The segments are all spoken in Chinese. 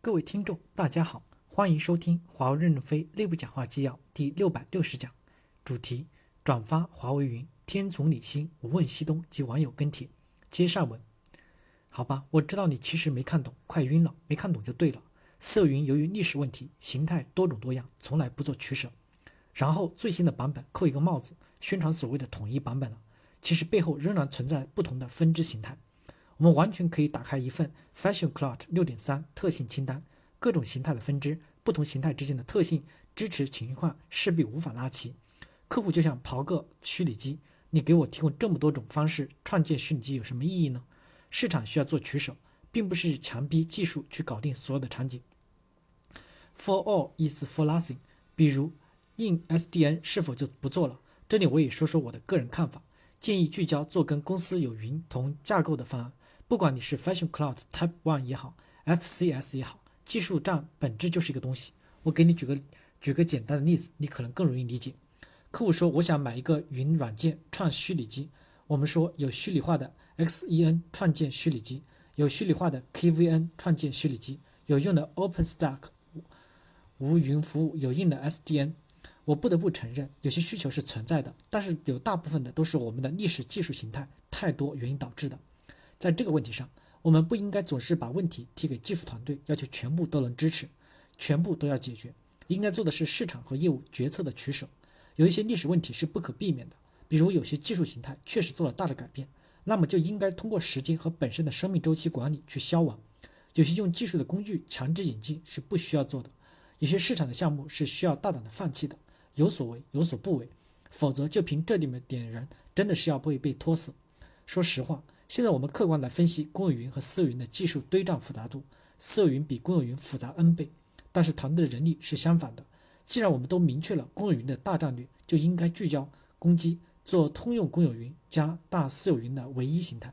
各位听众，大家好，欢迎收听华为任正非内部讲话纪要第六百六十讲，主题：转发华为云天从李欣无问西东及网友跟帖。接上文，好吧，我知道你其实没看懂，快晕了，没看懂就对了。色云由于历史问题，形态多种多样，从来不做取舍。然后最新的版本扣一个帽子，宣传所谓的统一版本了，其实背后仍然存在不同的分支形态。我们完全可以打开一份 Fashion Cloud 六点三特性清单，各种形态的分支，不同形态之间的特性支持情况势必无法拉齐。客户就像刨个虚拟机，你给我提供这么多种方式创建虚拟机有什么意义呢？市场需要做取舍，并不是强逼技术去搞定所有的场景。For all is for nothing。比如 in SDN 是否就不做了？这里我也说说我的个人看法，建议聚焦做跟公司有云同架构的方案。不管你是 Fashion Cloud Type One 也好，FCS 也好，技术栈本质就是一个东西。我给你举个举个简单的例子，你可能更容易理解。客户说我想买一个云软件创虚拟机，我们说有虚拟化的 XEN 创建虚拟机，有虚拟化的 KVN 创建虚拟机，有用的 OpenStack 无云服务，有硬的 SDN。我不得不承认，有些需求是存在的，但是有大部分的都是我们的历史技术形态太多原因导致的。在这个问题上，我们不应该总是把问题提给技术团队，要求全部都能支持，全部都要解决。应该做的是市场和业务决策的取舍。有一些历史问题是不可避免的，比如有些技术形态确实做了大的改变，那么就应该通过时间和本身的生命周期管理去消亡。有些用技术的工具强制引进是不需要做的，有些市场的项目是需要大胆的放弃的，有所为有所不为，否则就凭这里面点人，真的是要被被拖死。说实话。现在我们客观来分析公有云和私有云的技术堆栈复杂度，私有云比公有云复杂 N 倍，但是团队的人力是相反的。既然我们都明确了公有云的大战略，就应该聚焦攻击，做通用公有云加大私有云的唯一形态。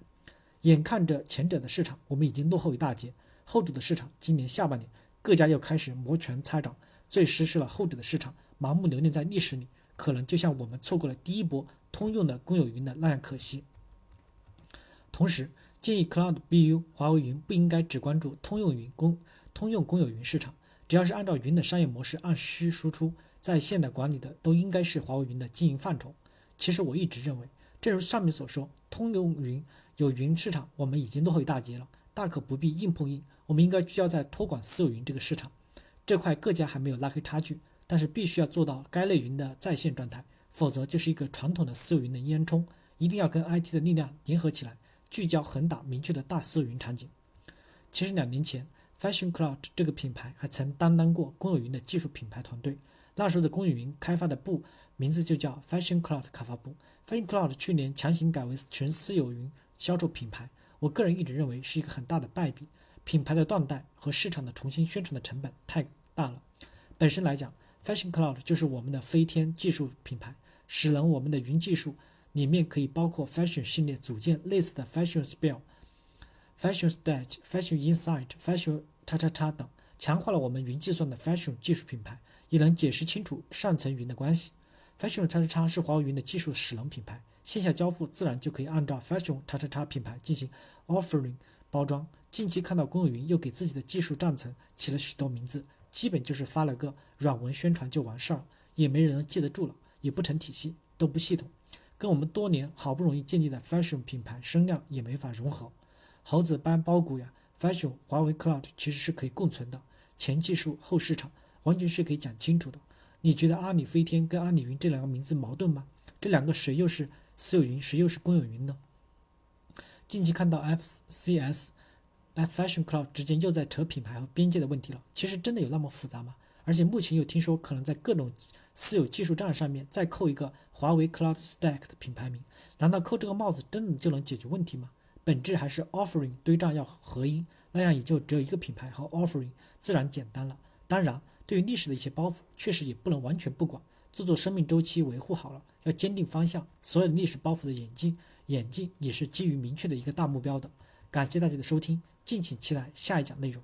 眼看着前者的市场我们已经落后一大截，后者的市场今年下半年各家又开始摩拳擦掌，最实施了后者的市场，盲目留恋在历史里，可能就像我们错过了第一波通用的公有云的那样可惜。同时建议 Cloud BU 华为云不应该只关注通用云公通用公有云市场，只要是按照云的商业模式按需输出，在线的管理的都应该是华为云的经营范畴。其实我一直认为，正如上面所说，通用云有云市场，我们已经落后一大截了，大可不必硬碰硬。我们应该聚焦在托管私有云这个市场，这块各家还没有拉开差距，但是必须要做到该类云的在线状态，否则就是一个传统的私有云的烟囱，一定要跟 IT 的力量联合起来。聚焦恒大明确的大私有云场景。其实两年前，Fashion Cloud 这个品牌还曾担当过公有云的技术品牌团队。那时候的公有云开发的部名字就叫 Fashion Cloud 开发部。Fashion Cloud 去年强行改为纯私有云销售品牌，我个人一直认为是一个很大的败笔。品牌的断代和市场的重新宣传的成本太大了。本身来讲，Fashion Cloud 就是我们的飞天技术品牌，使能我们的云技术。里面可以包括 Fashion 系列组件类似的 Fashion Spell、Fashion Stage、Fashion Insight、Fashion 叉叉叉等，强化了我们云计算的 Fashion 技术品牌，也能解释清楚上层云的关系。Fashion 叉叉叉是华为云的技术使能品牌，线下交付自然就可以按照 Fashion 叉叉叉品牌进行 Offering 包装。近期看到公有云又给自己的技术站层起了许多名字，基本就是发了个软文宣传就完事儿，也没人能记得住了，也不成体系，都不系统。跟我们多年好不容易建立的 Fashion 品牌声量也没法融合，猴子搬包谷呀！Fashion 华为 Cloud 其实是可以共存的，前技术后市场完全是可以讲清楚的。你觉得阿里飞天跟阿里云这两个名字矛盾吗？这两个谁又是私有云，谁又是公有云呢？近期看到 FCS、F Fashion Cloud 之间又在扯品牌和边界的问题了，其实真的有那么复杂吗？而且目前又听说可能在各种私有技术栈上面再扣一个华为 Cloud Stack 的品牌名，难道扣这个帽子真的就能解决问题吗？本质还是 Offering 堆栈要合一，那样也就只有一个品牌和 Offering，自然简单了。当然，对于历史的一些包袱，确实也不能完全不管，做做生命周期维护好了，要坚定方向。所有的历史包袱的演进，演进也是基于明确的一个大目标的。感谢大家的收听，敬请期待下一讲内容。